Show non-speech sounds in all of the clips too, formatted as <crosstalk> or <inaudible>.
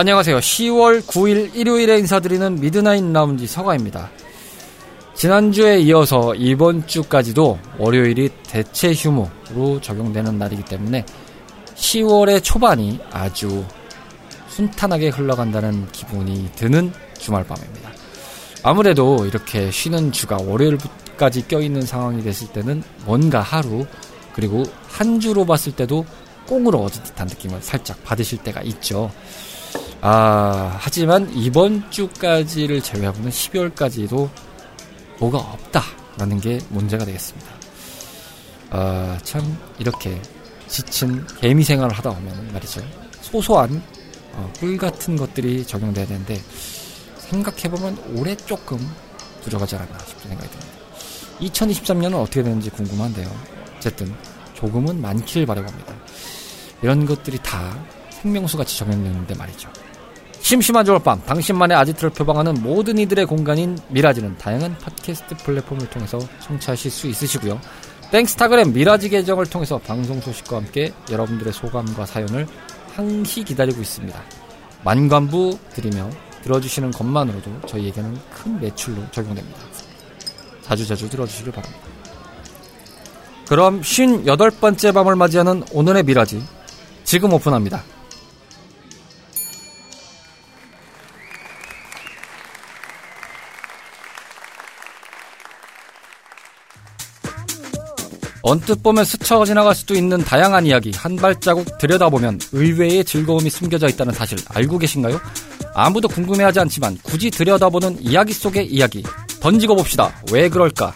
안녕하세요. 10월 9일 일요일에 인사드리는 Midnight Lounge 서가입니다. 지난주에 이어서 이번 주까지도 월요일이 대체 휴무로 적용되는 날이기 때문에 10월의 초반이 아주 순탄하게 흘러간다는 기분이 드는 주말밤입니다. 아무래도 이렇게 쉬는 주가 월요일까지 껴있는 상황이 됐을 때는 뭔가 하루 그리고 한 주로 봤을 때도 꽁으로 얻은 듯한 느낌을 살짝 받으실 때가 있죠. 아, 하지만 이번 주까지를 제외하고는 12월까지도 뭐가 없다라는 게 문제가 되겠습니다. 아, 참 이렇게 지친 개미 생활을 하다 보면 말이죠. 소소한 어, 꿀 같은 것들이 적용돼야 되는데 생각해보면 올해 조금 부족하지 않았나 싶은 생각이 듭니다. 2023년은 어떻게 되는지 궁금한데요. 어쨌든 조금은 많기를 바라봅니다. 이런 것들이 다 생명수같이 적용되는데 말이죠. 심심한 겨울밤 당신만의 아지트를 표방하는 모든 이들의 공간인 미라지는 다양한 팟캐스트 플랫폼을 통해서 청취하실 수 있으시고요. 땡스타그램 미라지 계정을 통해서 방송 소식과 함께 여러분들의 소감과 사연을 항시 기다리고 있습니다. 만관부 드리며 들어주시는 것만으로도 저희에게는 큰 매출로 적용됩니다. 자주자주 들어주시길 바랍니다. 그럼 58번째 밤을 맞이하는 오늘의 미라지 지금 오픈합니다. 언뜻 보면 스쳐 지나갈 수도 있는 다양한 이야기 한 발자국 들여다보면 의외의 즐거움이 숨겨져 있다는 사실 알고 계신가요? 아무도 궁금해하지 않지만 굳이 들여다보는 이야기 속의 이야기 던지고 봅시다. 왜 그럴까?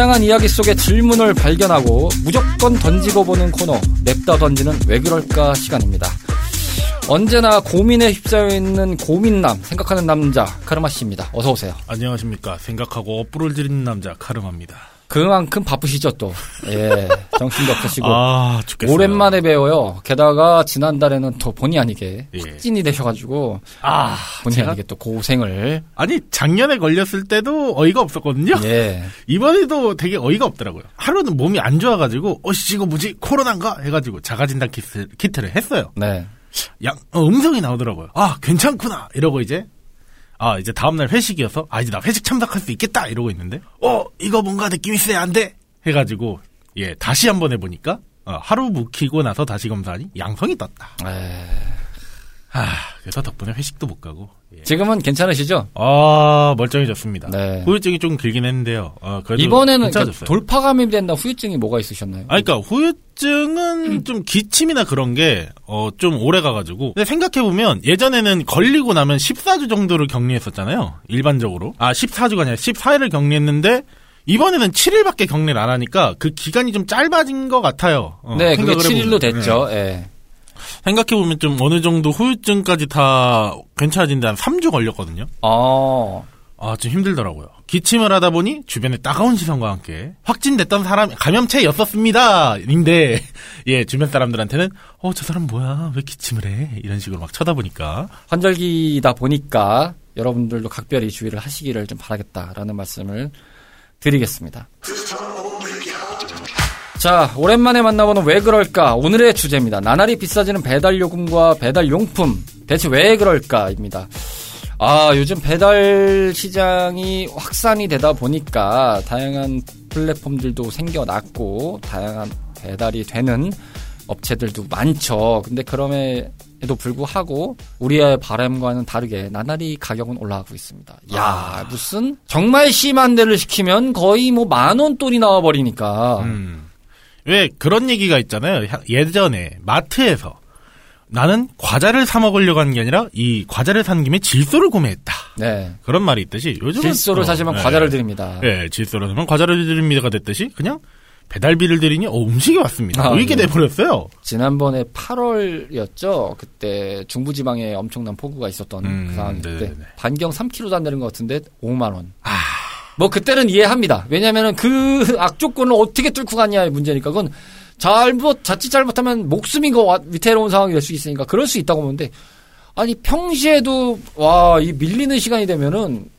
다양한 이야기 속에 질문을 발견하고 무조건 던지고 보는 코너 냅다 던지는 왜 그럴까 시간입니다. 언제나 고민에 휩싸여 있는 고민남 생각하는 남자 카르마 씨입니다. 어서 오세요. 안녕하십니까. 생각하고 엎부러지는 남자 카르마입니다. 그만큼 바쁘시죠 또. 예, 정신도 없으시고. 아. 오랜만에 배워요. 게다가 지난달에는 또 본의 아니게 예. 확진이 되셔가지고 아, 본의 제가 아니게 또 고생을. 아니 작년에 걸렸을 때도 어이가 없었거든요. 예. <laughs> 이번에도 되게 어이가 없더라고요. 하루는 몸이 안 좋아가지고 어씨 이거 뭐지 코로나인가 해가지고 자가진단 키트, 키트를 했어요. 네. 양 어, 음성이 나오더라고요. 아 괜찮구나 이러고 이제 아 이제 다음날 회식이어서? 아 이제 나 회식 참석할 수 있겠다! 이러고 있는데? 어 이거 뭔가 느낌 있어야 안 돼! 해가지고 예 다시 한번 해보니까 어, 하루 묵히고 나서 다시 검사하니 양성이 떴다. 에... 아 그래서 덕분에 회식도 못 가고 예. 지금은 괜찮으시죠? 아 멀쩡해졌습니다. 네. 후유증이 좀 길긴 했는데요. 어, 그래도 이번에는 그러니까. 돌파감이 된다 후유증이 뭐가 있으셨나요? 아, 그러니까 후유증은 음. 좀 기침이나 그런 게 어 좀 오래 가가지고. 근데 생각해 보면 예전에는 걸리고 나면 14주 정도를 격리했었잖아요. 일반적으로. 아 14주가 아니라 14일을 격리했는데 이번에는 7일밖에 격리를 안 하니까 그 기간이 좀 짧아진 것 같아요. 어, 네, 그게 생각을 7일로 해보면. 됐죠. 네. 예. 생각해 보면 좀 어느 정도 후유증까지 다 괜찮아진데 한 3주 걸렸거든요. 어, 아, 좀 힘들더라고요. 기침을 하다 보니 주변에 따가운 시선과 함께 확진됐던 사람 감염체였었습니다. 인데 예 주변 사람들한테는 어 저 사람 뭐야 왜 기침을 해 이런 식으로 막 쳐다보니까 환절기다 보니까 여러분들도 각별히 주의를 하시기를 좀 바라겠다라는 말씀을 드리겠습니다. 자, 오랜만에 만나보는 왜 그럴까? 오늘의 주제입니다. 나날이 비싸지는 배달 요금과 배달 용품. 대체 왜 그럴까입니다. 아, 요즘 배달 시장이 확산이 되다 보니까 다양한 플랫폼들도 생겨났고, 다양한 배달이 되는 업체들도 많죠. 근데 그럼에도 불구하고 우리의 바람과는 다르게 나날이 가격은 올라가고 있습니다. 야 아. 무슨 정말 심한 데를 시키면 거의 뭐 만 원 돈이 나와 버리니까. 음. 왜 그런 얘기가 있잖아요. 하- 예전에 마트에서 나는 과자를 사 먹으려고 하는 게 아니라 이 과자를 산 김에 질소를 구매했다. 네. 그런 말이 있듯이 요즘은 질소를 어, 사시면 네. 과자를 드립니다. 예, 질소를 사면 과자를 드립니다가 됐듯이 그냥 배달비를 드리니 어, 음식이 왔습니다. 아, 뭐 이렇게 네. 돼버렸어요. 지난번에 8월이었죠. 그때 중부지방에 엄청난 폭우가 있었던 음, 그 상황 때 네네네. 반경 3km도 안 되는 것 같은데 5만 원. 뭐 그때는 이해합니다. 왜냐하면은 그 악조건을 어떻게 뚫고 갔냐의 문제니까 그건 잘못 자칫 잘못하면 목숨이 거 위태로운 상황이 될 수 있으니까 그럴 수 있다고 보는데 아니 평시에도 와 이 밀리는 시간이 되면은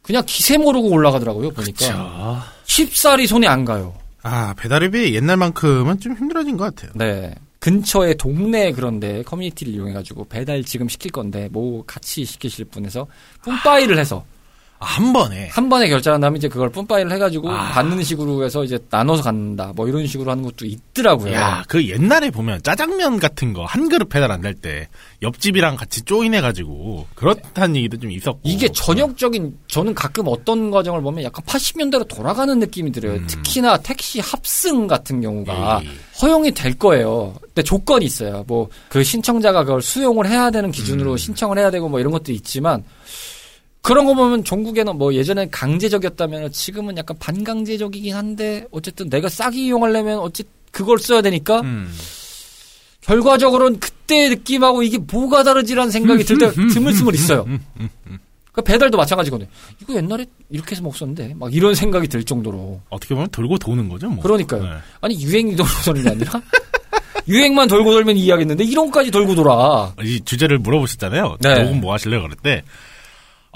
그냥 기세 모르고 올라가더라고요 보니까 쉽사리 손에 안 가요. 아 배달앱이 옛날만큼은 좀 힘들어진 것 같아요. 네. 근처에 동네 그런데 커뮤니티를 이용해가지고 배달 지금 시킬 건데 뭐 같이 시키실 분에서 뿜빠이를 해서 아, 한 번에 한 번에 결제한 다음에 이제 그걸 뿜빠이를 해가지고 아. 받는 식으로 해서 이제 나눠서 갖는다 뭐 이런 식으로 하는 것도 있더라고요. 야, 그 옛날에 보면 짜장면 같은 거 한 그릇 배달 안 될 때 옆집이랑 같이 조인해가지고 그렇다는 얘기도 좀 있었고. 이게 전형적인 저는 가끔 어떤 과정을 보면 약간 80년대로 돌아가는 느낌이 들어요. 음. 특히나 택시 합승 같은 경우가 에이. 허용이 될 거예요. 근데 조건이 있어요. 뭐 그 신청자가 그걸 수용을 해야 되는 기준으로 음. 신청을 해야 되고 뭐 이런 것도 있지만 그런 거 보면 전국에는 뭐 예전에 강제적이었다면 지금은 약간 반강제적이긴 한데 어쨌든 내가 싸게 이용하려면 어쨌 그걸 써야 되니까 음. 결과적으로는 그때 느낌하고 이게 뭐가 다르지라는 생각이 들 때가 <laughs> 드물드물 있어요. 그 배달도 마찬가지거든요. 이거 옛날에 이렇게 해서 먹었었는데 막 이런 생각이 들 정도로. 어떻게 보면 돌고 도는 거죠, 뭐. 그러니까요. 네. 아니 유행이 돌고 도는 게 아니라 <laughs> 유행만 돌고 돌면 이해하겠는데 이런까지 돌고 돌아. 이 주제를 물어보셨잖아요. 네. 녹음 뭐 하실래요? 때.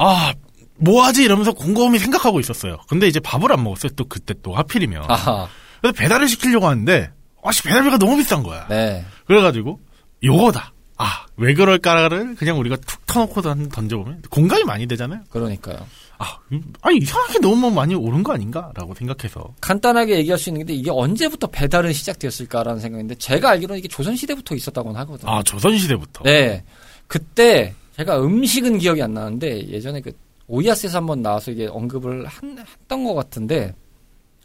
아, 뭐 하지? 이러면서 곰곰이 생각하고 있었어요. 근데 이제 밥을 안 먹었어요. 또 그때 또 하필이면. 아하. 그래서 배달을 시키려고 하는데, 아씨, 배달비가 너무 비싼 거야. 네. 그래가지고, 요거다. 아, 왜 그럴까를 그냥 우리가 툭 터놓고 던- 던져보면 공감이 많이 되잖아요. 그러니까요. 아, 음, 아니, 이상하게 너무 많이 오른 거 아닌가라고 생각해서. 간단하게 얘기할 수 있는 게 이게 언제부터 배달은 시작되었을까라는 생각인데 제가 알기로는 이게 조선 시대부터 있었다고 하거든요. 아, 조선 시대부터. 네. 그때 제가 음식은 기억이 안 나는데 예전에 그 오이아스에서 한번 나와서 이게 언급을 한, 했던 것 같은데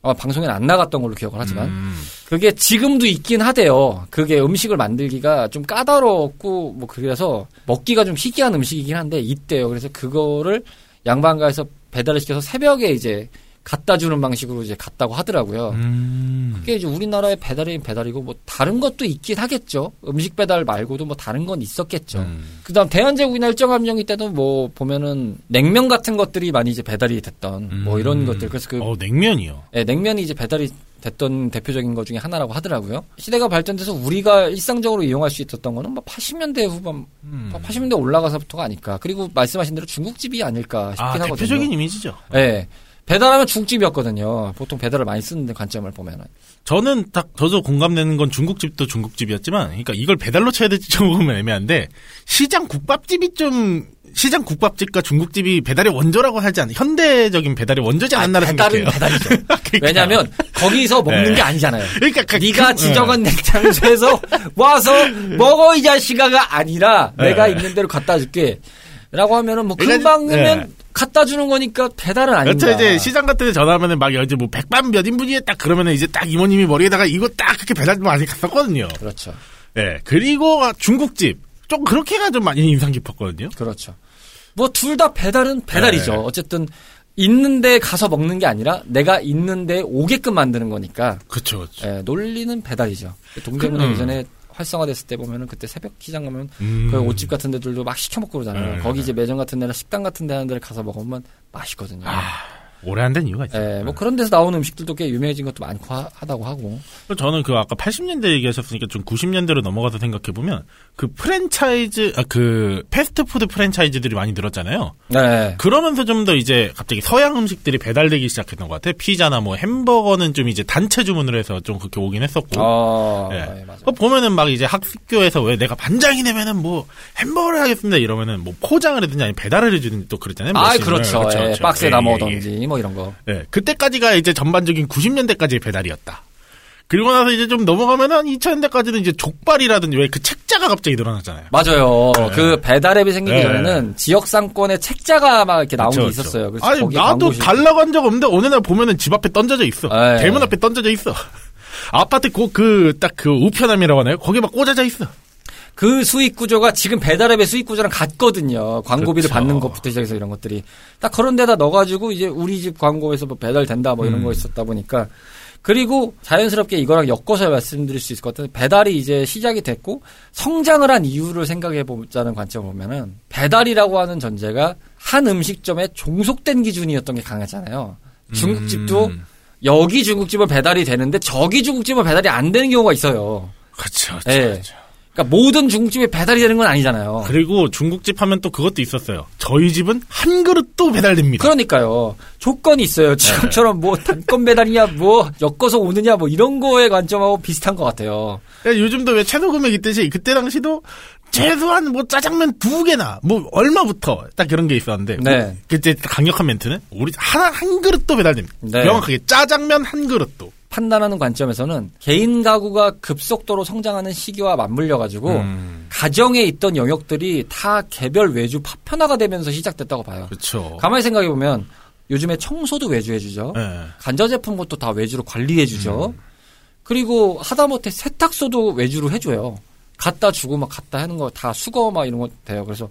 아, 방송에는 안 나갔던 걸로 기억을 하지만 음, 그게 지금도 있긴 하대요. 그게 음식을 만들기가 좀 까다롭고 뭐 그래서 먹기가 좀 희귀한 음식이긴 한데 있대요. 그래서 그거를 양반가에서 배달을 시켜서 새벽에 이제 갖다 주는 방식으로 이제 갔다고 하더라고요. 음. 그게 이제 우리나라의 배달이 배달이고 뭐 다른 것도 있긴 하겠죠. 음식 배달 말고도 뭐 다른 건 있었겠죠. 음. 그다음 대한제국이나 일정함정이 때도 뭐 보면은 냉면 같은 것들이 많이 이제 배달이 됐던 뭐 이런 음. 것들 그래서 그 어, 냉면이요. 예, 냉면이 이제 배달이 됐던 대표적인 것 중에 하나라고 하더라고요. 시대가 발전돼서 우리가 일상적으로 이용할 수 있었던 거는 뭐 80년대 후반, 음. 80년대 올라가서부터가 아닐까. 그리고 말씀하신 대로 중국집이 아닐까 싶긴 아, 하거든요. 대표적인 이미지죠. 예. 배달하면 중국집이었거든요. 보통 배달을 많이 쓰는 관점을 보면은. 저는 딱 저도 공감되는 건 중국집도 중국집이었지만, 그러니까 이걸 배달로 쳐야 될지 조금 애매한데 시장 국밥집이 좀 시장 국밥집과 중국집이 배달의 원조라고 하지 않나 현대적인 배달의 원조지 않나를 배달은 생각해요. 배달이죠. <laughs> 그러니까. 왜냐하면 거기서 먹는 네. 게 아니잖아요. 그러니까 그- 네가 그- 지정한 냉장소에서 <laughs> 와서 먹어 이 자식아가 아니라 네. 내가 있는 대로 갖다 줄게. 라고 하면은 뭐 금방 네. 갖다 주는 거니까 배달은 아닌가. 여튼 이제 시장 같은 데 전화하면은 막 이제 뭐 백반 몇 인분이에 딱 그러면은 이제 딱 이모님이 머리에다가 이거 딱 그렇게 배달 좀 많이 갔었거든요. 그렇죠. 예. 그리고 중국집 좀 그렇게가 좀 많이 인상 깊었거든요. 그렇죠. 뭐 둘 다 배달은 배달이죠. 네. 어쨌든 있는데 가서 먹는 게 아니라 내가 있는데 오게끔 만드는 거니까 그렇죠. 그렇죠. 예, 논리는 배달이죠. 동대문에 음. 예전에 활성화됐을 때 보면은 그때 새벽 시장 가면 음. 그 옷집 같은 데들도 막 시켜 먹고 그러잖아요. 네. 거기 이제 매점 같은 데나 식당 같은 데 하는 데를 가서 먹으면 맛있거든요. 아, 오래 안 된 이유가 있죠. 예, 뭐 그런 데서 나오는 음식들도 꽤 유명해진 것도 많고 하, 하다고 하고. 저는 그 아까 80년대 얘기하셨으니까 좀 90년대로 넘어가서 생각해 보면 그 프랜차이즈 아 그 패스트푸드 프랜차이즈들이 많이 늘었잖아요. 네. 그러면서 좀 더 이제 갑자기 서양 음식들이 배달되기 시작했던 것 같아요. 피자나 뭐 햄버거는 좀 이제 단체 주문을 해서 좀 그렇게 오긴 했었고. 어, 예. 예, 맞아. 그 보면은 막 이제 학교에서 왜 내가 반장이 되면은 뭐 햄버거를 하겠습니다 이러면은 뭐 포장을 해든지 아니면 배달을 해주든지 또 그랬잖아요. 아, 머신을. 그렇죠. 예, 박스에 예, 예, 담아오던지 뭐 이런 거. 예. 예. 그때까지가 이제 전반적인 90년대까지의 배달이었다. 그리고 나서 이제 좀 넘어가면 한 2000년대까지는 이제 족발이라든지 왜 그 책자가 갑자기 늘어났잖아요. 맞아요. 네. 그 배달앱이 생기기 네. 전에는 지역 상권에 책자가 막 이렇게 나온 게 그쵸, 있었어요. 그래서 아니 나도 달라고 한 적 없는데 어느 날 보면은 집 앞에 던져져 있어. 네. 대문 앞에 던져져 있어. <laughs> 아파트 그 딱 그 우편함이라고 하나요? 거기 막 꽂아져 있어. 그 수익 구조가 지금 배달앱의 수익 구조랑 같거든요. 광고비를 그쵸. 받는 것부터 시작해서 이런 것들이 딱 그런 데다 넣어가지고 이제 우리 집 광고에서 뭐 배달 된다 뭐 이런 음. 거 있었다 보니까 그리고 자연스럽게 이거랑 엮어서 말씀드릴 수 있을 것 같아요. 배달이 이제 시작이 됐고 성장을 한 이유를 생각해 보자는 관점을 보면은 배달이라고 하는 전제가 한 음식점에 종속된 기준이었던 게 강하잖아요. 중국집도 음. 여기 중국집은 배달이 되는데 저기 중국집은 배달이 안 되는 경우가 있어요. 그렇죠. 그렇죠. 예. 그 러니까 모든 중국집이 배달이 되는 건 아니잖아요. 그리고 중국집 하면 또 그것도 있었어요. 저희 집은 한 그릇도 배달됩니다. 그러니까요. 조건이 있어요. 지금처럼 뭐 단건 배달이냐, 뭐 엮어서 오느냐, 뭐 이런 거에 관점하고 비슷한 것 같아요. 야, 요즘도 왜 최소 금액 있듯이 그때 당시도 최소한 뭐 짜장면 두 개나 뭐 얼마부터 딱 그런 게 있었는데 네. 뭐 그때 강력한 멘트는 우리 하나 한 그릇도 배달됩니다. 네. 명확하게 짜장면 한 그릇도. 판단하는 관점에서는 개인 가구가 급속도로 성장하는 시기와 맞물려 가지고 음. 가정에 있던 영역들이 다 개별 외주 파편화가 되면서 시작됐다고 봐요. 그렇죠. 가만히 생각해 보면 요즘에 청소도 외주해 주죠. 네. 간접 제품 것도 다 외주로 관리해 주죠. 그리고 하다못해 세탁소도 외주로 해 줘요. 갖다 주고 막 갖다 하는 거 다 수거 막 이런 거 돼요. 그래서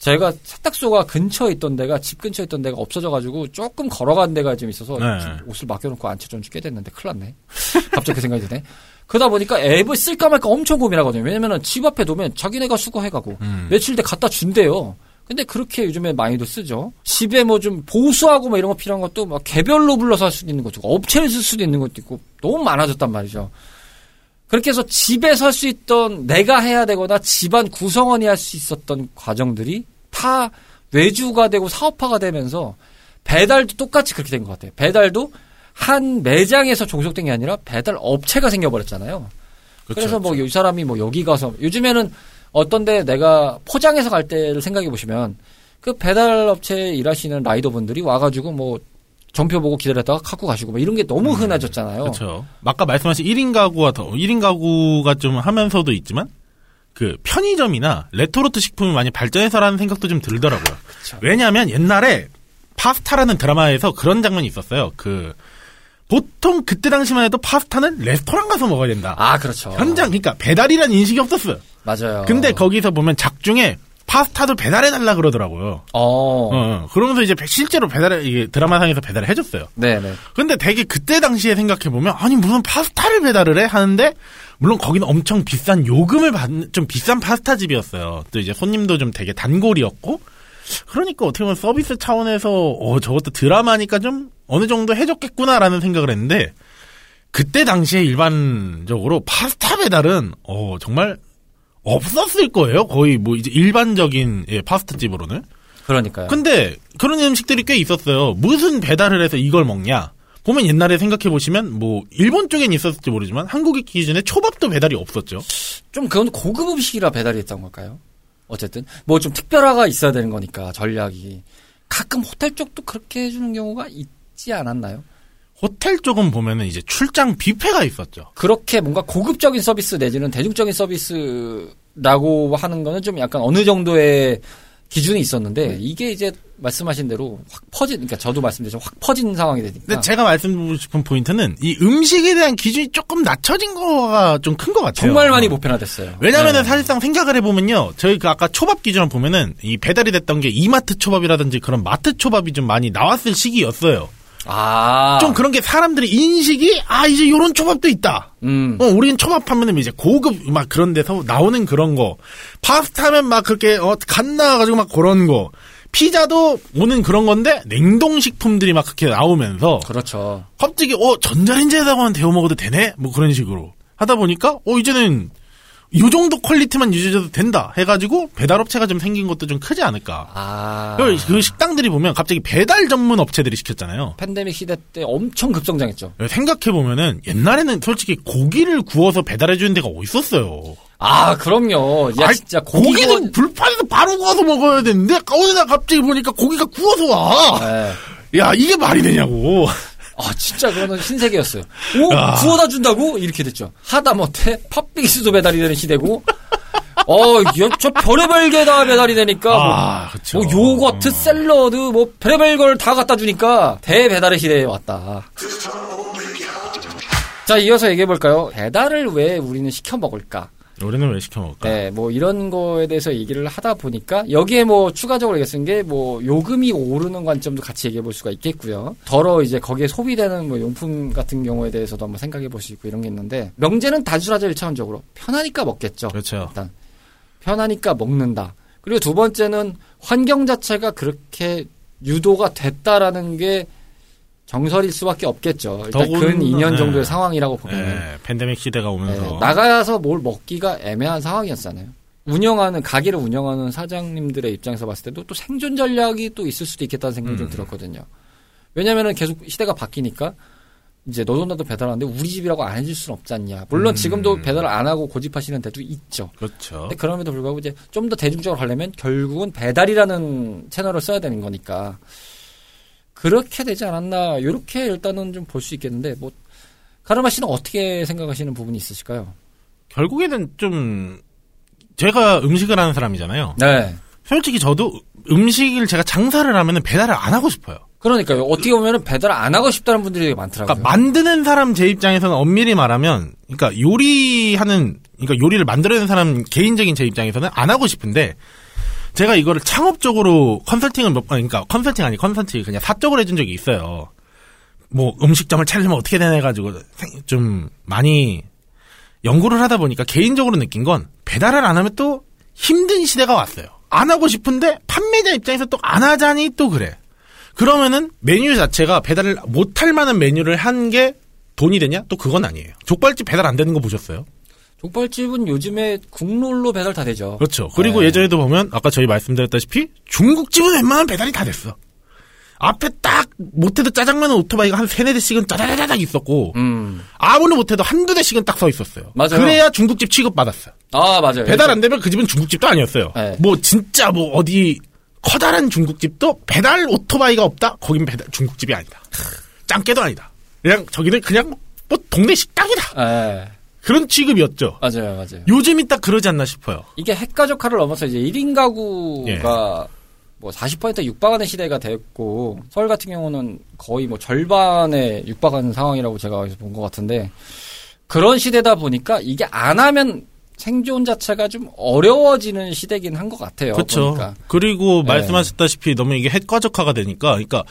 제가 세탁소가 근처에 있던 데가 집 근처에 있던 데가 없어져가지고 조금 걸어간 데가 좀 있어서 네. 옷을 맡겨놓고 안 찾아온 지꽤 됐는데 큰일 났네. 갑자기 그 생각이 드네. 그러다 보니까 앱을 쓸까 말까 엄청 고민하거든요. 왜냐면은 집 앞에 놓으면 자기네가 수거해가고 음. 며칠 뒤에 갖다 준대요. 근데 그렇게 요즘에 많이도 쓰죠. 집에 뭐 좀 보수하고 뭐 이런 거 필요한 것도 막 개별로 불러서 할 수도 있는 것도 있고 업체를 쓸 수도 있는 것도 있고 너무 많아졌단 말이죠. 그렇게 해서 집에서 할 수 있던 내가 해야 되거나 집안 구성원이 할 수 있었던 과정들이 다 외주가 되고 사업화가 되면서 배달도 똑같이 그렇게 된 것 같아요. 배달도 한 매장에서 종속된 게 아니라 배달 업체가 생겨버렸잖아요. 그래서 뭐 이 사람이 뭐 여기 가서 요즘에는 어떤데 내가 포장해서 갈 때를 생각해 보시면 그 배달 업체에 일하시는 라이더분들이 와가지고 뭐 전표 보고 기다렸다가 갖고 가시고 뭐 이런 게 너무 흔해졌잖아요. 그렇죠. 아까 말씀하신 1인 가구가 더 1인 가구가 좀 하면서도 있지만 그 편의점이나 레토르트 식품이 많이 발전해서라는 생각도 좀 들더라고요. 그쵸. 왜냐하면 옛날에 파스타라는 드라마에서 그런 장면이 있었어요. 그 보통 그때 당시만 해도 파스타는 레스토랑 가서 먹어야 된다. 아 그렇죠. 현장 그러니까 배달이라는 인식이 없었어요. 맞아요. 근데 거기서 보면 작중에 파스타도 배달해 달라 그러더라고요. 어, 어, 어. 그러면서 이제 실제로 배달을 이게 드라마상에서 배달을 해줬어요. 네네. 근데 되게 그때 당시에 생각해 보면 아니 무슨 파스타를 배달을 해 하는데 물론 거기는 엄청 비싼 요금을 받는 좀 비싼 파스타 집이었어요. 또 이제 손님도 좀 되게 단골이었고 그러니까 어떻게 보면 서비스 차원에서 어 저것도 드라마니까 좀 어느 정도 해줬겠구나라는 생각을 했는데 그때 당시에 일반적으로 파스타 배달은 어 정말 없었을 거예요. 거의 뭐 이제 일반적인 예, 파스타 집으로는. 그러니까요. 근데 그런 음식들이 꽤 있었어요. 무슨 배달을 해서 이걸 먹냐? 보면 옛날에 생각해 보시면 뭐 일본 쪽엔 있었을지 모르지만 한국의 기준에 초밥도 배달이 없었죠. 좀 그건 고급 음식이라 배달이 됐던 걸까요? 어쨌든 뭐 좀 특별화가 있어야 되는 거니까 전략이 가끔 호텔 쪽도 그렇게 해주는 경우가 있지 않았나요? 호텔 쪽은 보면은 이제 출장 뷔페가 있었죠. 그렇게 뭔가 고급적인 서비스 내지는 대중적인 서비스라고 하는 거는 좀 약간 어느 정도의 기준이 있었는데 이게 이제 말씀하신 대로 확 퍼진 그러니까 저도 말씀드렸지만 확 퍼진 상황이 되니까 근데 제가 말씀드리고 싶은 포인트는 이 음식에 대한 기준이 조금 낮춰진 거가 좀 큰 것 같아요. 정말 많이 보편화됐어요. 왜냐면은 네. 사실상 생각을 해보면요. 저희 그 아까 초밥 기준을 보면은 이 배달이 됐던 게 이마트 초밥이라든지 그런 마트 초밥이 좀 많이 나왔을 시기였어요. 아, 좀 그런 게 사람들의 인식이 아 이제 요런 초밥도 있다. 음, 어, 우리는 초밥 하면은 이제 고급 막 그런 데서 나오는 그런 거. 파스타면 막 그렇게 어, 간 나와가지고 막 그런 거. 피자도 오는 그런 건데 냉동 식품들이 막 그렇게 나오면서 그렇죠. 갑자기 어 전자레인지에다가만 데워 먹어도 되네 뭐 그런 식으로 하다 보니까 어 이제는 이 정도 퀄리티만 유지해도 된다 해가지고 배달업체가 좀 생긴 것도 좀 크지 않을까. 아, 그, 그 식당들이 보면 갑자기 배달 전문 업체들이 시켰잖아요. 팬데믹 시대 때 엄청 급성장했죠. 생각해 보면은 옛날에는 솔직히 고기를 구워서 배달해 주는 데가 어디 있었어요. 아, 그럼요. 야, 아이, 진짜 고기 고기는 구워- 불판에서 바로 구워서 먹어야 되는데 어느 날 갑자기 보니까 고기가 구워서 와. 네. 야 이게 말이 되냐고. 아 진짜 그거는 신세계였어요. 오 아. 구워다 준다고 이렇게 됐죠. 하다 못해 팥빙수도 배달이 되는 시대고. 어, 여- 저 별의별 게 다 배달이 되니까 뭐 아, 그쵸. 뭐 요거트, 샐러드, 뭐 별의별 걸 다 갖다 주니까 대배달의 시대에 왔다. 자, 이어서 얘기해 볼까요? 배달을 왜 우리는 시켜 먹을까? 우리는 왜 시켜 먹을까? 네, 뭐 이런 거에 대해서 얘기를 하다 보니까 여기에 뭐 추가적으로 얘기 쓴 게 뭐 요금이 오르는 관점도 같이 얘기해 볼 수가 있겠고요. 더러 이제 거기에 소비되는 뭐 용품 같은 경우에 대해서도 한번 생각해 볼수 있고 이런 게 있는데 명제는 단순하죠 일차원적으로 편하니까 먹겠죠. 그렇죠. 일단 편하니까 먹는다. 그리고 두 번째는 환경 자체가 그렇게 유도가 됐다라는 게 정설일 수밖에 없겠죠. 일단 근 2년 정도의 네. 상황이라고 보면 네, 팬데믹 시대가 오면서 네, 나가서 뭘 먹기가 애매한 상황이었잖아요. 운영하는 가게를 운영하는 사장님들의 입장에서 봤을 때도 또 생존 전략이 또 있을 수도 있겠다는 생각이 좀 음. 들었거든요. 왜냐면은 계속 시대가 바뀌니까 이제 너도 나도 배달하는데 우리 집이라고 안 해줄 수는 없지 않냐. 물론 음. 지금도 배달을 안 하고 고집하시는 데도 있죠. 그렇죠. 근데 그럼에도 불구하고 이제 좀 더 대중적으로 하려면 결국은 배달이라는 채널을 써야 되는 거니까 그렇게 되지 않았나 이렇게 일단은 좀 볼 수 있겠는데 뭐 카르마 씨는 어떻게 생각하시는 부분이 있으실까요? 결국에는 좀 제가 음식을 하는 사람이잖아요. 네. 솔직히 저도 음식을 제가 장사를 하면은 배달을 안 하고 싶어요. 그러니까요. 어떻게 보면은 배달 안 하고 싶다는 분들이 되게 많더라고요. 그러니까 만드는 사람 제 입장에서는 엄밀히 말하면, 그러니까 요리하는, 그러니까 요리를 만들어내는 사람 개인적인 제 입장에서는 안 하고 싶은데, 제가 이거를 창업적으로 컨설팅을 몇 번, 그러니까 컨설팅 아니 컨설팅 그냥 사적으로 해준 적이 있어요. 뭐 음식점을 차리려면 어떻게 되나 해가지고 생- 좀 많이 연구를 하다 보니까 개인적으로 느낀 건 배달을 안 하면 또 힘든 시대가 왔어요. 안 하고 싶은데 판매자 입장에서 또 안 하자니 또 그래. 그러면은 메뉴 자체가 배달을 못할 만한 메뉴를 한 게 돈이 되냐? 또 그건 아니에요. 족발집 배달 안 되는 거 보셨어요? 족발집은 요즘에 국룰로 배달 다 되죠. 그렇죠. 그리고 네. 예전에도 보면 아까 저희 말씀드렸다시피 중국집은 웬만하면 배달이 다 됐어. 앞에 딱 못해도 짜장면 오토바이가 한 세네 대씩은 짜자자자작 있었고 음. 아무리 못해도 한두 대씩은 딱 서 있었어요. 맞아요. 그래야 중국집 취급 받았어요. 아, 맞아요. 배달 안 되면 그 집은 중국집도 아니었어요. 네. 뭐 진짜 뭐 어디 커다란 중국집도 배달 오토바이가 없다? 거긴 배달 중국집이 아니다. 짱깨도 아니다. 그냥 저기는 그냥 뭐 동네 식당이다. 예. 그런 취급이었죠. 맞아요, 맞아요. 요즘이 딱 그러지 않나 싶어요. 이게 핵가족화를 넘어서 이제 1인 가구가 뭐40% 육박하는 시대가 됐고 서울 같은 경우는 거의 뭐 절반에 육박하는 상황이라고 제가 어디서 본 것 같은데 그런 시대다 보니까 이게 안 하면 생존 자체가 좀 어려워지는 시대긴 한 것 같아요. 그렇죠. 보니까. 그리고 네. 말씀하셨다시피 너무 이게 핵과적화가 되니까, 그러니까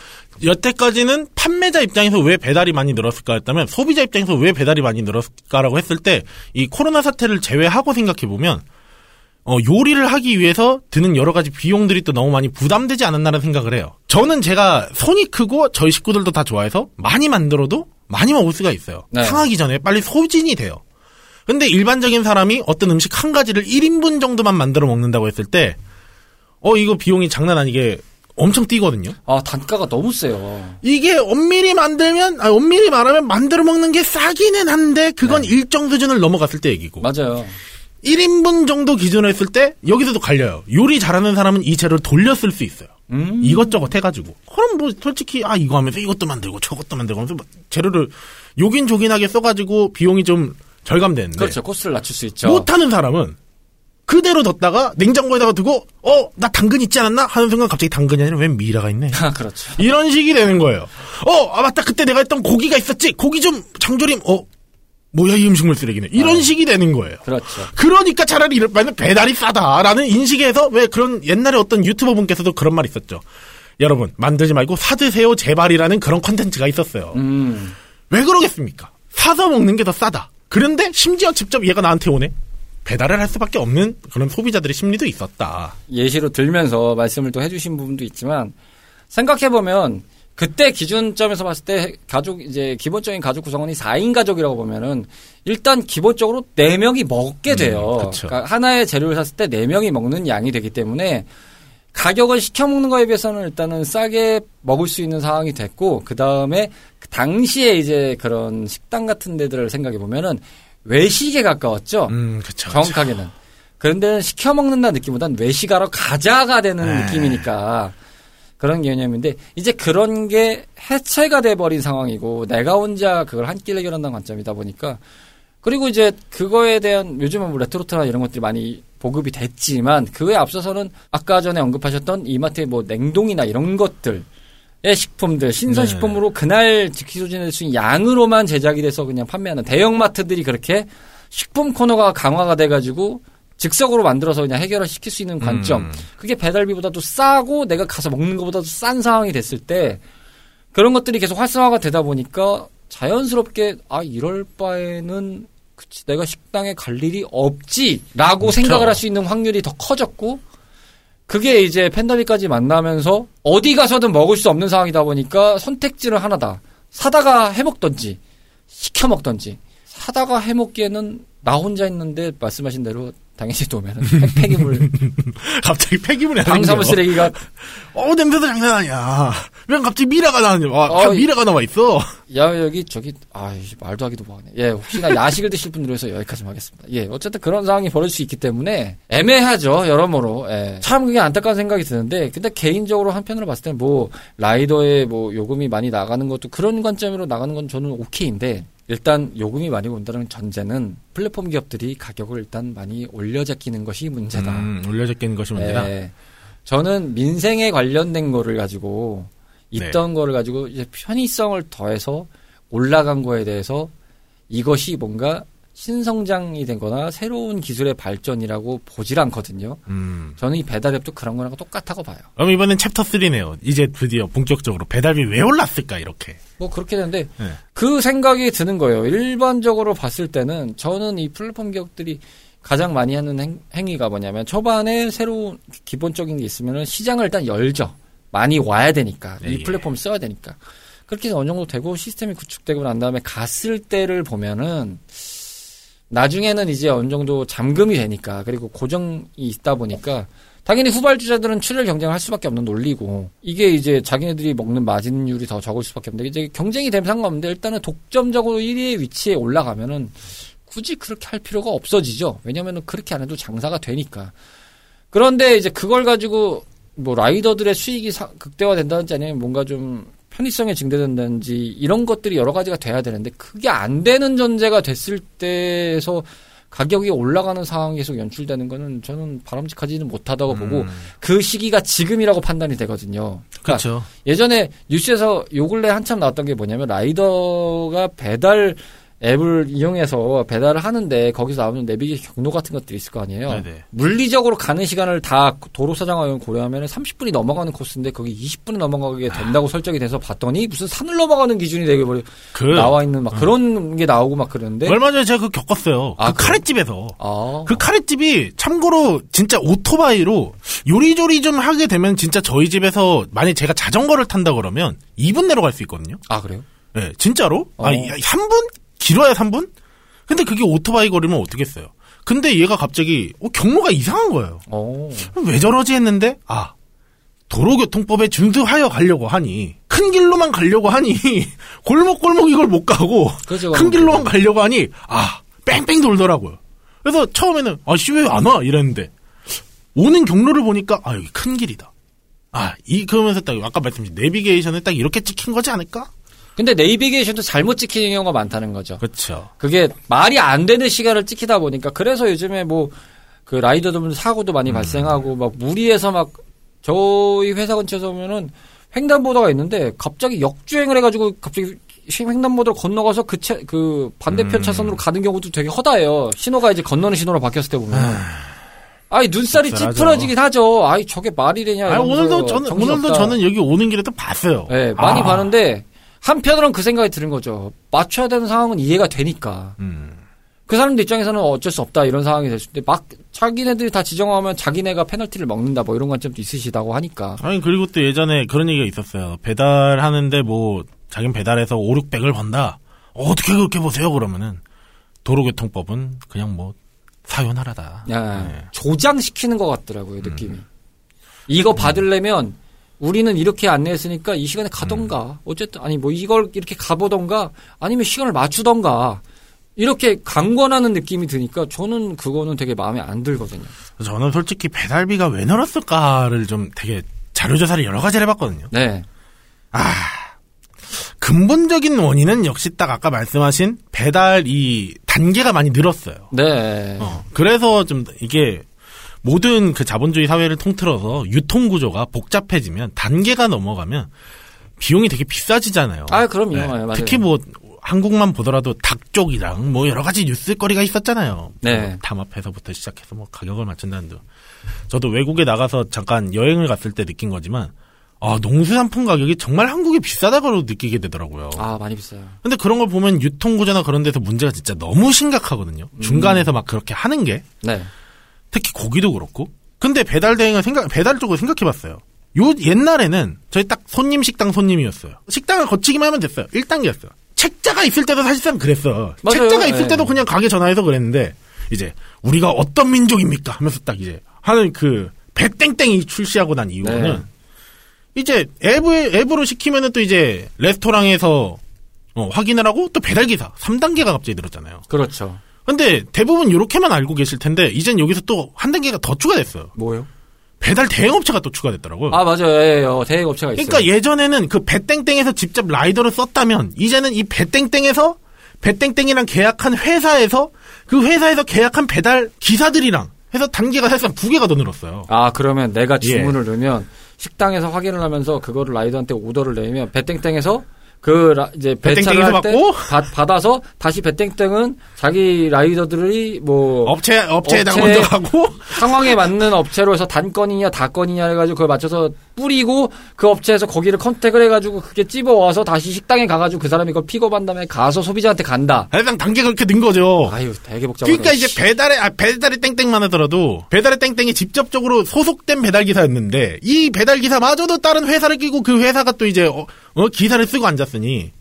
여태까지는 판매자 입장에서 왜 배달이 많이 늘었을까 했다면 소비자 입장에서 왜 배달이 많이 늘었을까라고 했을 때 이 코로나 사태를 제외하고 생각해 보면 어, 요리를 하기 위해서 드는 여러 가지 비용들이 또 너무 많이 부담되지 않았나라는 생각을 해요. 저는 제가 손이 크고 저희 식구들도 다 좋아해서 많이 만들어도 많이 먹을 수가 있어요. 네. 상하기 전에 빨리 소진이 돼요. 근데 일반적인 사람이 어떤 음식 한 가지를 1인분 정도만 만들어 먹는다고 했을 때, 어, 이거 비용이 장난 아니게 엄청 뛰거든요. 아 단가가 너무 세요. 이게 엄밀히 만들면, 아, 엄밀히 말하면 만들어 먹는 게 싸기는 한데, 그건 일정 수준을 넘어갔을 때 얘기고. 맞아요. 1인분 정도 기준으로 했을 때, 여기서도 갈려요. 요리 잘하는 사람은 이 재료를 쓸수 있어요. 음. 이것저것 해가지고. 그럼 뭐, 솔직히, 아, 이거 하면서 이것도 만들고 저것도 만들고 하면서 뭐 재료를 요긴조긴하게 써가지고 비용이 좀 절감되는데. 그렇죠. cost를 낮출 수 있죠. 못하는 사람은 그대로 뒀다가 냉장고에다가 두고 어 나 당근 있지 않았나 하는 순간 갑자기 당근이 아니라 웬 미라가 있네 아, 그렇죠. 이런 식이 되는 거예요 어아 맞다 그때 내가 했던 고기가 있었지 고기 좀 장조림 어 뭐야 이 음식물 쓰레기네 이런 아. 식이 되는 거예요 그렇죠. 그러니까 차라리 이럴 바에는 배달이 싸다라는 인식에서 왜 그런 옛날에 어떤 유튜버 분께서도 그런 말 있었죠 여러분 만들지 말고 사드세요 제발이라는 그런 컨텐츠가 있었어요 음. 왜 그러겠습니까? 사서 먹는 게 더 싸다. 그런데 심지어 직접 얘가 나한테 오네. 배달을 할 수밖에 없는 그런 소비자들의 심리도 있었다. 예시로 들면서 말씀을 또 해주신 부분도 있지만 생각해보면 그때 기준점에서 봤을 때 가족 이제 기본적인 가족 구성원이 4인 가족이라고 보면은 일단 기본적으로 4명이 먹게 돼요. 음. 그러니까 하나의 재료를 샀을 때 4명이 먹는 양이 되기 때문에 가격을 시켜 먹는 거에 비해서는 일단은 싸게 먹을 수 있는 상황이 됐고 그 다음에 당시에 이제 그런 식당 같은 데들을 생각해 보면은 외식에 가까웠죠. 음, 그쵸. 정확하게는. 그런데 시켜 먹는다 느낌보단 외식하러 가자가 되는 네. 느낌이니까 그런 개념인데 이제 그런 게 해체가 돼 버린 상황이고 내가 혼자 그걸 한 끼를 해결한다는 관점이다 보니까 그리고 이제 그거에 대한 요즘은 뭐 레트로트나 이런 것들이 많이 보급이 됐지만 그에 앞서서는 아까 전에 언급하셨던 이마트의 뭐 냉동이나 이런 것들 의 식품들 신선 식품으로 그날 즉시 소진할 수 있는 양으로만 제작이 돼서 그냥 판매하는 대형마트들이 그렇게 식품 코너가 강화가 돼가지고 즉석으로 만들어서 그냥 해결을 시킬 수 있는 관점. 음. 그게 배달비보다도 싸고 내가 가서 먹는 것보다도 싼 상황이 됐을 때 그런 것들이 계속 활성화가 되다 보니까 자연스럽게 아 이럴 바에는 그치 내가 식당에 갈 일이 없지라고 그렇죠. 생각을 할 수 있는 확률이 더 커졌고 그게 이제 팬데믹까지 만나면서 어디 가서든 먹을 수 없는 상황이다 보니까 선택지는 하나다. 사다가 해 먹던지 시켜 먹던지 사다가 해 먹기에는 나 혼자 있는데 말씀하신 대로 당연히 또 오면은 폐기물 <laughs> 갑자기 폐기물이 방사물. 쓰레기가 어 냄새도 장난 아니야. 왜 갑자기 미라가 나왔냐? 와, 어, 미라가 나와 있어. 야 여기 저기 아 말도 하기도 뭐하네. 예 혹시나 야식을 드실 분들 위해서 여기까지만 하겠습니다. 예 어쨌든 그런 상황이 벌어질 수 있기 때문에 애매하죠 여러모로. 예. 참 그게 안타까운 생각이 드는데 근데 개인적으로 한편으로 봤을 때는 뭐 라이더의 뭐 요금이 많이 나가는 것도 그런 관점으로 나가는 건 저는 오케이인데 일단 요금이 많이 온다는 전제는 플랫폼 기업들이 가격을 일단 많이 올려잡기는 것이 문제다. 음, 올려잡기는 것이 문제다. 예. 저는 민생에 관련된 거를 가지고 있던 거를 가지고 이제 편의성을 더해서 올라간 거에 대해서 이것이 뭔가 신성장이 되거나 새로운 기술의 발전이라고 보질 않거든요. 음. 저는 이 배달앱도 그런 거랑 똑같다고 봐요. 그럼 이번엔 챕터 3네요. 이제 드디어 본격적으로 배달비 왜 올랐을까 이렇게. 뭐 그렇게 되는데 네. 그 생각이 드는 거예요. 일반적으로 봤을 때는 저는 이 플랫폼 기업들이 가장 많이 하는 행, 행위가 뭐냐면 초반에 새로운 기본적인 게 있으면 시장을 일단 열죠. 많이 와야 되니까 네, 이 예. 플랫폼을 써야 되니까 그렇게 해서 어느 정도 되고 시스템이 구축되고 난 다음에 갔을 때를 보면은 나중에는 이제 어느 정도 잠금이 되니까 그리고 고정이 있다 보니까 당연히 후발주자들은 출혈 경쟁을 할 수밖에 없는 논리고 이게 이제 자기네들이 먹는 마진율이 더 적을 수밖에 없는데 이제 경쟁이 되면 상관없는데 일단은 독점적으로 1위의 위치에 올라가면은 굳이 그렇게 할 필요가 없어지죠. 왜냐면은 그렇게 안 해도 장사가 되니까. 그런데 이제 그걸 가지고 뭐 라이더들의 수익이 사- 극대화된다든지 아니면 뭔가 좀 편의성이 증대된다든지 이런 것들이 여러 가지가 돼야 되는데 그게 안 되는 전제가 됐을 때에서 가격이 올라가는 상황이 계속 연출되는 거는 저는 바람직하지는 못하다고 보고 그 시기가 지금이라고 판단이 되거든요. 그러니까 그렇죠. 예전에 뉴스에서 요 근래 한참 나왔던 게 뭐냐면 라이더가 배달 앱을 이용해서 배달을 하는데 거기서 나오는 내비게이션 경로 같은 것들이 있을 거 아니에요. 네네. 물리적으로 가는 시간을 다 도로 사장을 고려하면 30분이 넘어가는 코스인데 거기 20분이 넘어가게 된다고 설정이 돼서 봤더니 무슨 산을 넘어가는 기준이 되게 버려 그 나와 있는 막 그런 게 나오고 막 그러는데 얼마 전에 제가 그 겪었어요. 아, 그? 카레집에서. 아, 그 카레집이 참고로 진짜 오토바이로 요리조리 좀 하게 되면 진짜 저희 집에서 만약 제가 자전거를 탄다 그러면 2분 내로 갈 수 있거든요. 아 그래요? 네, 진짜로? 아, 어. 3분? 길어야 3분? 근데 그게 오토바이 거리면 어떻겠어요? 근데 얘가 갑자기 어, 경로가 이상한 거예요. 어. 왜 저러지 했는데 아 도로교통법에 준수하여 가려고 하니 큰 길로만 가려고 하니 <laughs> 골목골목 이걸 못 가고 그죠. 큰 길로만 가려고 하니 아 뺑뺑 돌더라고요. 그래서 처음에는 아씨 왜 안 와 이랬는데 오는 경로를 보니까 아 여기 큰 길이다. 아 이 그러면서 딱 아까 말씀드린 내비게이션을 딱 이렇게 찍힌 거지 않을까? 근데 네이비게이션도 잘못 찍히는 경우가 많다는 거죠. 그렇죠. 그게 말이 안 되는 시간을 찍히다 보니까 그래서 요즘에 뭐 그 라이더들 사고도 많이 발생하고 막 무리해서 막 저희 회사 근처에서 보면은 횡단보도가 있는데 갑자기 역주행을 해가지고 갑자기 횡단보도를 건너가서 그, 차, 그 반대편 음. 차선으로 가는 경우도 되게 허다해요. 신호가 이제 건너는 신호로 바뀌었을 때 보면. 아이 눈살이. 찌푸러지긴 하죠. 아이 저게 말이 되냐. 아 이러면서 오늘도 저는. 오늘도 저는 여기 오는 길에 또 봤어요. 네, 많이 아. 봤는데 한편으로는 그 생각이 드는 거죠. 맞춰야 되는 상황은 이해가 되니까. 음. 그 사람들 입장에서는 어쩔 수 없다 이런 상황이 됐을 때막 자기네들이 다 지정하면 자기네가 페널티를 먹는다 뭐 이런 관점도 있으시다고 하니까 아니 그리고 또 예전에 그런 얘기가 있었어요. 배달하는데 뭐 자기는 배달해서 5, 600을 번다. 어떻게 그렇게 보세요? 그러면은 도로교통법은 그냥 뭐 사연하라다. 야, 네. 조장시키는 것 같더라고요 느낌이 이거 받으려면 우리는 이렇게 안내했으니까 이 시간에 가던가 어쨌든 아니 뭐 이걸 이렇게 가보던가 아니면 시간을 맞추던가 이렇게 강권하는 느낌이 드니까 저는 그거는 되게 마음에 안 들거든요 저는 솔직히 배달비가 왜 늘었을까를 좀 되게 자료 조사를 여러 가지를 해봤거든요. 네. 아, 근본적인 원인은 역시 딱 아까 말씀하신 배달 이 단계가 많이 늘었어요. 네. 어, 그래서 좀 이게 모든 그 자본주의 사회를 통틀어서 유통 구조가 복잡해지면 단계가 넘어가면 비용이 되게 비싸지잖아요. 아, 그럼요. 네, 맞아요. 특히 뭐 한국만 보더라도 닭 쪽이랑 뭐 여러 가지 뉴스거리가 있었잖아요. 네. 뭐 담합해서부터 시작해서 뭐 가격을 맞춘다는 등. 저도 외국에 나가서 잠깐 여행을 갔을 때 느낀 거지만 아, 농수산품 가격이 정말 한국이 비싸다고 느끼게 되더라고요. 아, 많이 비싸요. 근데 그런 걸 보면 유통구조나 그런 데서 문제가 진짜 너무 심각하거든요. 음. 중간에서 막 그렇게 하는 게. 네. 특히 고기도 그렇고. 근데 배달 대행을 생각, 배달 쪽으로 생각해 봤어요. 요, 옛날에는 저희 딱 손님 식당 손님이었어요. 식당을 거치기만 하면 됐어요. 1단계였어요. 책자가 있을 때도 사실상 그랬어. 맞아요. 책자가 있을 네. 때도 그냥 가게 전화해서 그랬는데, 이제, 우리가 어떤 민족입니까? 하면서 딱 이제, 하는 그, 배땡땡이 출시하고 난 이후로는, 네. 이제 앱을, 앱으로 시키면은 또 이제, 레스토랑에서, 어, 확인을 하고 또 배달 기사 3단계가 갑자기 늘었잖아요. 그렇죠. 근데 대부분 이렇게만 알고 계실 텐데 이젠 여기서 또 한 단계가 더 추가됐어요. 뭐요? 배달 대행업체가 또 추가됐더라고요. 아, 맞아요. 예, 예. 어, 대행업체가 있어요. 그러니까 예전에는 그 배땡땡에서 직접 라이더를 썼다면 이제는 이 배땡땡에서 배땡땡이랑 계약한 회사에서 그 회사에서 계약한 배달 기사들이랑 해서 단계가 사실상 두 개가 더 늘었어요. 아, 그러면 내가 예. 주문을 넣으면 식당에서 확인을 하면서 그거를 라이더한테 오더를 내면 배땡땡에서 그 라- 이제 배차를 배땡땡에서 할때 받고? 받아서 다시 배땡땡은 자기 라이더들이 뭐 업체 업체에다가 업체- 먼저 가고 상황에 맞는 업체로 해서 단건이냐 다건이냐 해가지고 그걸 맞춰서 뿌리고 그 업체에서 거기를 contact를 해가지고 그게 찝어와서 다시 식당에 가가지고 그 사람이 그걸 픽업한 다음에 가서 소비자한테 간다. 사실상 단계가 그렇게 는 거죠. 아유 되게 복잡하네. 그러니까 이제 배달에 아, 배달의 땡땡만 하더라도 배달의 땡땡이 직접적으로 소속된 배달 기사였는데 이 배달 기사마저도 다른 회사를 끼고 그 회사가 또 이제 어, 어, 기사를 쓰고 앉았으니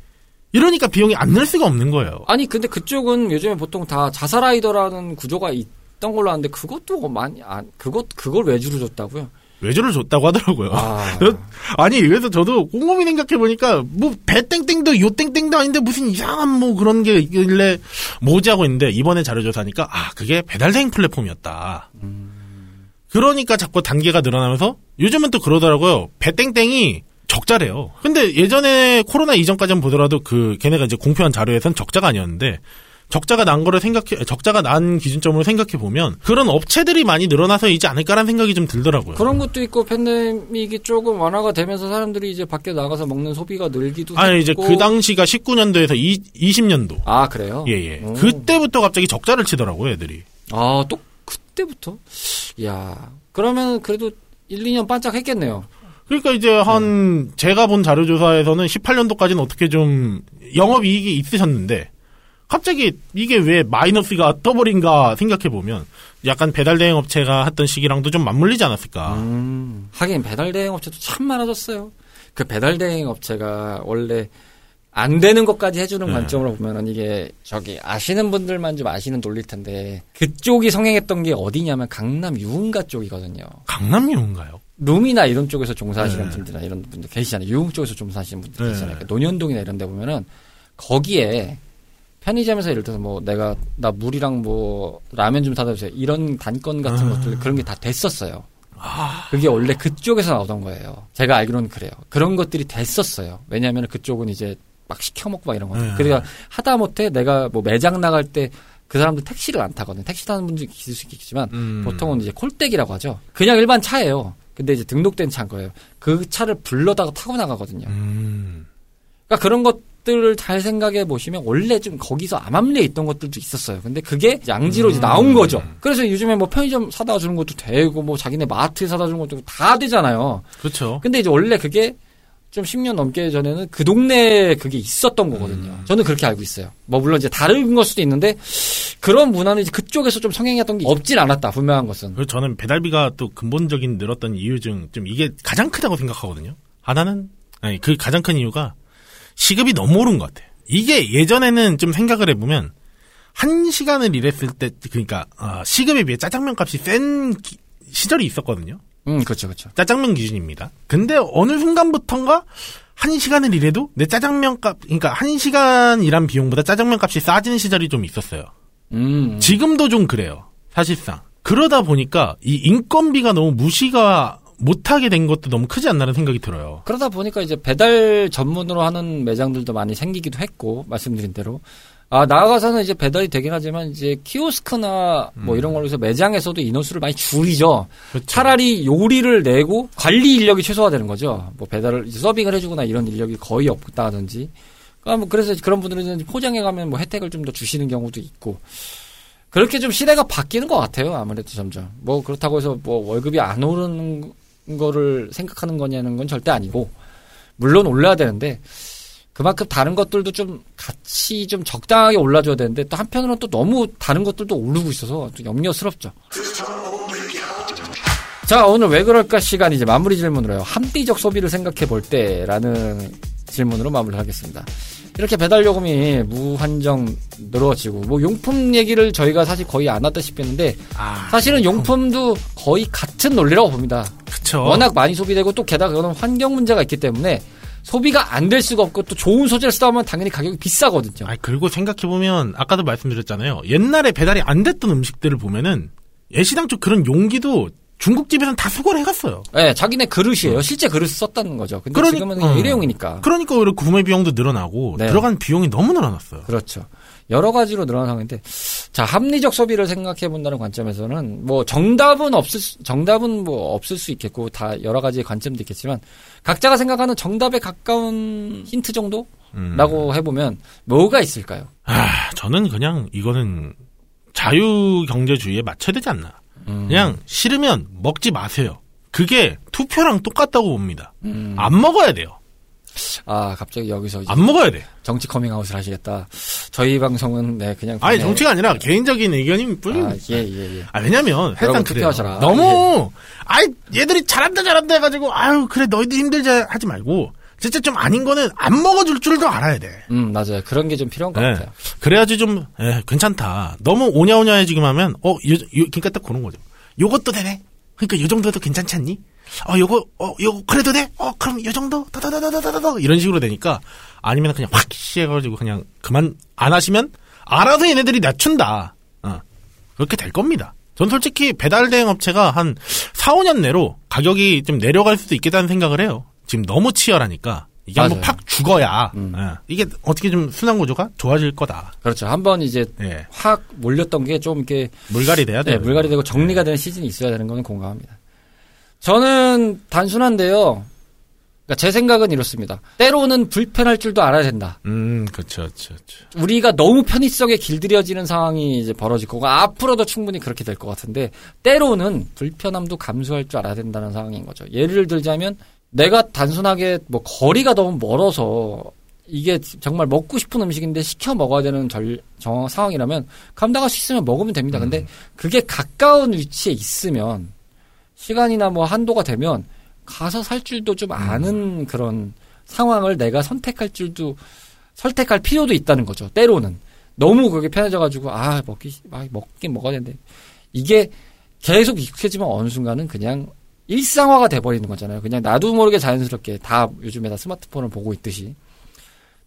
이러니까 비용이 안늘 수가 없는 거예요. 아니 근데 그쪽은 요즘에 보통 다 자사라이더라는 구조가 있던 걸로 아는데 그것도 많이 안 그것 그걸 외주로 줬다고요? 외주를 줬다고 하더라고요. 아. <laughs> 아니 그래서 저도 곰곰이 생각해 보니까 뭐 배땡땡도 요땡땡도 아닌데 무슨 이상한 뭐 그런 게 있길래 뭐지 하고 있는데 이번에 자료 조사하니까 아 그게 배달대행 플랫폼이었다. 그러니까 자꾸 단계가 늘어나면서 요즘은 또 그러더라고요. 배땡땡이 적자래요. 근데 예전에 코로나 이전까지는 보더라도 그 걔네가 이제 공표한 자료에선 적자가 아니었는데 적자가 난 거를 생각해 적자가 난 기준점으로 생각해 보면 그런 업체들이 많이 늘어나서 이지 않을까라는 생각이 좀 들더라고요. 그런 것도 있고 팬데믹이 조금 완화가 되면서 사람들이 이제 밖에 나가서 먹는 소비가 늘기도 아니 이제. 그 당시가 19년도에서 20년도. 아 그래요? 예예. 오. 그때부터 갑자기 적자를 치더라고요, 애들이. 아 또 그때부터? 야 그러면 그래도 1, 2년 반짝 했겠네요. 그러니까 이제 한 제가 본 자료 조사에서는 18년도까지는 어떻게 좀 영업 이익이 있으셨는데 갑자기 이게 왜 마이너스가 떠버린가 생각해 보면 약간 배달 대행 업체가 했던 시기랑도 좀 맞물리지 않았을까. 음, 하긴 배달 대행 업체도 참 많아졌어요. 그 배달 대행 업체가 원래 안 되는 것까지 해주는 네. 관점으로 보면은 이게 저기 아시는 분들만 좀 아시는 논리일 텐데 그쪽이 성행했던 게 어디냐면 강남 유흥가 쪽이거든요. 강남 유흥가요? 룸이나 이런 쪽에서 종사하시는 네. 분들이나 이런 분들 계시잖아요. 유흥 쪽에서 종사하시는 분들 네. 계시잖아요. 그러니까 논현동이나 이런 데 보면은 거기에 편의점에서 예를 들어서 뭐 내가 나 물이랑 뭐 라면 좀 사다 주세요. 이런 단건 같은 아. 것들 그런 게 다 됐었어요. 그게 원래 그쪽에서 나오던 거예요. 제가 알기로는 그래요. 그런 것들이 됐었어요. 왜냐하면 그쪽은 이제 막 시켜 먹고 막 이런 거죠. 네. 그러니까 하다 못해 내가 뭐 매장 나갈 때 그 사람들 택시를 안 타거든 요. 택시 타는 분들이 있을 수 있겠지만 음. 보통은 이제 콜백이라고 하죠. 그냥 일반 차예요. 근데 이제 등록된 차인 거예요. 그 차를 불러다가 타고 나가거든요. 음. 그러니까 그런 것 들을 잘 생각해 보시면 원래 좀 거기서 암암리에 있던 것들도 있었어요. 근데 그게 양지로 이제 나온 거죠. 그래서 요즘에 뭐 편의점 사다 주는 것도 되고 뭐 자기네 마트 사다 주는 것도 다 되잖아요. 그렇죠. 근데 이제 원래 그게 좀 10년 넘게 전에는 그 동네에 그게 있었던 거거든요. 저는 그렇게 알고 있어요. 뭐 물론 이제 다른 걸 수도 있는데 그런 문화는 이제 그쪽에서 좀 성행했던 게 없진 않았다. 분명한 것은. 그래서 저는 배달비가 또 근본적인 늘었던 이유 중 좀 이게 가장 크다고 생각하거든요. 하나는 아니 그 가장 큰 이유가 시급이 너무 오른 것 같아요. 이게 예전에는 좀 생각을 해보면 한 시간을 일했을 때 그러니까 아, 시급에 비해 짜장면 값이 센 기- 시절이 있었거든요. 음, 그렇죠, 그렇죠. 짜장면 기준입니다. 근데 어느 순간부턴가 한 시간을 일해도 내 짜장면 값, 그러니까 한 시간 일한 비용보다 짜장면 값이 싸지는 시절이 좀 있었어요. 음. 지금도 좀 그래요. 사실상. 그러다 보니까 이 인건비가 너무 무시가 못하게 된 것도 너무 크지 않나는 생각이 들어요. 그러다 보니까 이제 배달 전문으로 하는 매장들도 많이 생기기도 했고 말씀드린 대로 아 나아가서는 이제 배달이 되긴 하지만 이제 키오스크나 뭐 이런 걸로 해서 매장에서도 인원수를 많이 줄이죠. 그렇죠. 차라리 요리를 내고 관리 인력이 최소화되는 거죠. 뭐 배달을 이제 서빙을 해주거나 이런 인력이 거의 없다든지. 아, 뭐 그래서 그런 분들은 포장해 가면 뭐 혜택을 좀 더 주시는 경우도 있고. 그렇게 좀 시대가 바뀌는 것 같아요. 아무래도 점점. 뭐 그렇다고 해서 뭐 월급이 안 오르는 거를 생각하는 거냐는 건 절대 아니고 물론 올려야 되는데 그만큼 다른 것들도 좀 같이 좀 적당하게 올라줘야 되는데 또 한편으로는 또 너무 다른 것들도 오르고 있어서 좀 염려스럽죠. 자 오늘 왜 그럴까 시간 이제 마무리 질문으로요. 합리적 소비를 생각해 볼 때라는 질문으로 마무리를 하겠습니다. 이렇게 배달 요금이 무한정 늘어지고 뭐 용품 얘기를 저희가 사실 거의 안 하다시피 했는데 아, 사실은 용품도 거의 같은 논리라고 봅니다. 그쵸. 워낙 많이 소비되고 또 게다가 그거는 환경 문제가 있기 때문에 소비가 안 될 수가 없고 또 좋은 소재를 쓰다 보면 당연히 가격이 비싸거든요. 아 그리고 생각해 보면, 아까도 말씀드렸잖아요. 옛날에 배달이 안 됐던 음식들을 보면은, 예시당초 그런 용기도 중국집에서는 다 수거를 해갔어요. 네, 자기네 그릇이에요. 실제 그릇을 썼다는 거죠. 근데 그러니- 지금은 어. 일회용이니까. 그러니까 오히려 구매 비용도 늘어나고, 네. 들어간 비용이 너무 늘어났어요. 그렇죠. 여러 가지로 늘어난 상황인데, 자, 합리적 소비를 생각해 본다는 관점에서는, 뭐, 정답은 없을, 수- 정답은 뭐, 없을 수 있겠고, 다 여러 가지의 관점도 있겠지만, 각자가 생각하는 정답에 가까운 힌트 정도? 음. 라고 해보면, 뭐가 있을까요? 아, 저는 그냥 이거는 자유 경제주의에 맞춰야 되지 않나. 음. 그냥 싫으면 먹지 마세요. 그게 투표랑 똑같다고 봅니다. 음. 안 먹어야 돼요. 아, 갑자기 여기서 안 먹어야 돼. 정치 커밍아웃을 하시겠다. 저희 방송은, 네, 그냥. 아니 정치가 아니라 개인적인 의견일 뿐. 아, 아, 예, 예, 예. 왜냐면 그래요. 투표하셔라. 예. 너무 아이 얘들이 잘한다 잘한다 해가지고 아유 그래 너희들 힘들지 하지 말고 진짜 좀 아닌 거는 안 먹어줄 줄도 알아야 돼. 음, 맞아요. 그런 게 좀 필요한 것 네. 같아요. 그래야지 좀 예, 괜찮다. 너무 오냐오냐해주기만 하면 어, 요, 요, 그러니까 딱 그런 거죠. 요것도 되네. 그러니까 요 정도도 괜찮지 않니? 어, 요거 어, 요거 그래도 돼? 어, 그럼 요 정도 다다다다다다다 이런 식으로 되니까 아니면 그냥 확 씨해가지고 그냥 그만 안 하시면 알아서 얘네들이 낮춘다. 어, 그렇게 될 겁니다. 전 솔직히 배달 대행 업체가 한 4, 5년 내로 가격이 좀 내려갈 수도 있겠다는 생각을 해요. 지금 너무 치열하니까 이게 한번 맞아요. 팍 죽어야 음. 예, 이게 어떻게 좀 순환 구조가 좋아질 거다. 그렇죠. 한번 이제 예. 확 몰렸던 게 좀 이렇게 물갈이 돼야 돼요. 네, 물갈이 되고 정리가 되는 시즌이 있어야 되는 거는 공감합니다. 저는 단순한데요. 그러니까 제 생각은 이렇습니다. 때로는 불편할 줄도 알아야 된다. 음, 그렇죠, 그렇죠. 그렇죠. 우리가 너무 편의성에 길들여지는 상황이 이제 벌어질 거고 앞으로도 충분히 그렇게 될 것 같은데 때로는 불편함도 감수할 줄 알아야 된다는 상황인 거죠. 예를 들자면 내가 단순하게 뭐 거리가 너무 멀어서 이게 정말 먹고 싶은 음식인데 시켜 먹어야 되는 절, 정, 상황이라면 감당할 수 있으면 먹으면 됩니다. 근데 그게 가까운 위치에 있으면 시간이나 뭐 한도가 되면 가서 살 줄도 좀 아는 그런 상황을 내가 선택할 줄도 선택할 필요도 있다는 거죠. 때로는 너무 그게 편해져가지고 아 먹기 아, 먹긴 먹어야 되는데 이게 계속 익숙해지면 어느 순간은 그냥 일상화가 돼버리는 거잖아요. 그냥 나도 모르게 자연스럽게 다 요즘에 다 스마트폰을 보고 있듯이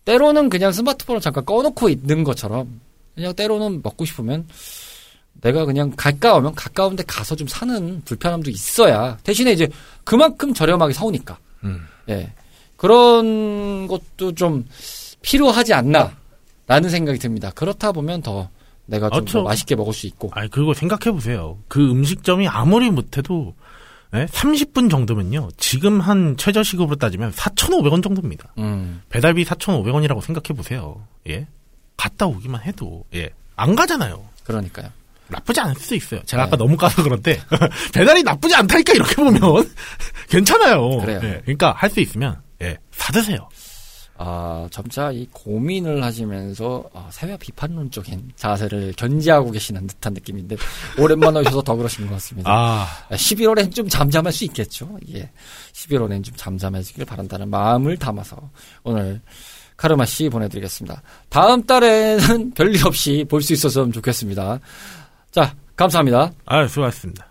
때로는 그냥 스마트폰을 잠깐 꺼놓고 있는 것처럼 그냥 때로는 먹고 싶으면 내가 그냥 가까우면 가까운데 가서 좀 사는 불편함도 있어야 대신에 이제 그만큼 저렴하게 사오니까 음. 예 그런 것도 좀 필요하지 않나라는 생각이 듭니다. 그렇다 보면 더 내가 좀 그렇죠. 더 맛있게 먹을 수 있고 아니, 그리고 생각해 보세요. 그 음식점이 아무리 못해도 예? 30분 정도면요. 지금 한 최저시급으로 따지면 4,500원 정도입니다. 음 배달비 4,500원이라고 생각해 보세요. 예. 갔다 오기만 해도 예. 안 가잖아요. 그러니까요. 나쁘지 않을 수도 있어요. 제가 네. 아까 너무 까서 그런데 <laughs> 배달이 나쁘지 않다니까 이렇게 보면 <laughs> 괜찮아요. 그래요. 예. 그러니까 할 수 있으면 예. 사드세요. 아, 점차 이 고민을 하시면서 아, 사회 비판론적인 자세를 견지하고 계시는 듯한 느낌인데 오랜만에 오셔서 더 그러신 것 같습니다. 아, 11월엔 좀 잠잠할 수 있겠죠. 예. 11월엔 좀 잠잠해지길 바란다는 마음을 담아서 오늘 카르마 씨 보내드리겠습니다. 다음 달에는 <laughs> 별일 없이 볼 수 있었으면 좋겠습니다. 자, 감사합니다. 아, 수고하셨습니다.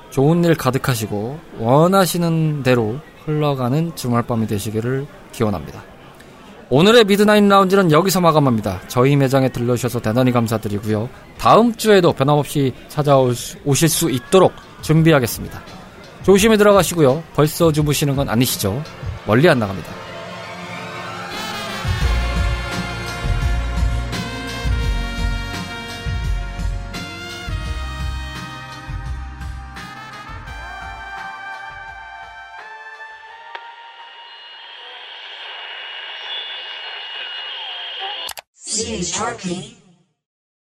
좋은 일 가득하시고 원하시는 대로 흘러가는 주말밤이 되시기를 기원합니다. 오늘의 미드나잇 라운지는 여기서 마감합니다. 저희 매장에 들러주셔서 대단히 감사드리고요. 다음 주에도 변함없이 찾아오실 수 있도록 준비하겠습니다. 조심히 들어가시고요. 벌써 주무시는 건 아니시죠? 멀리 안 나갑니다. is Tarpy.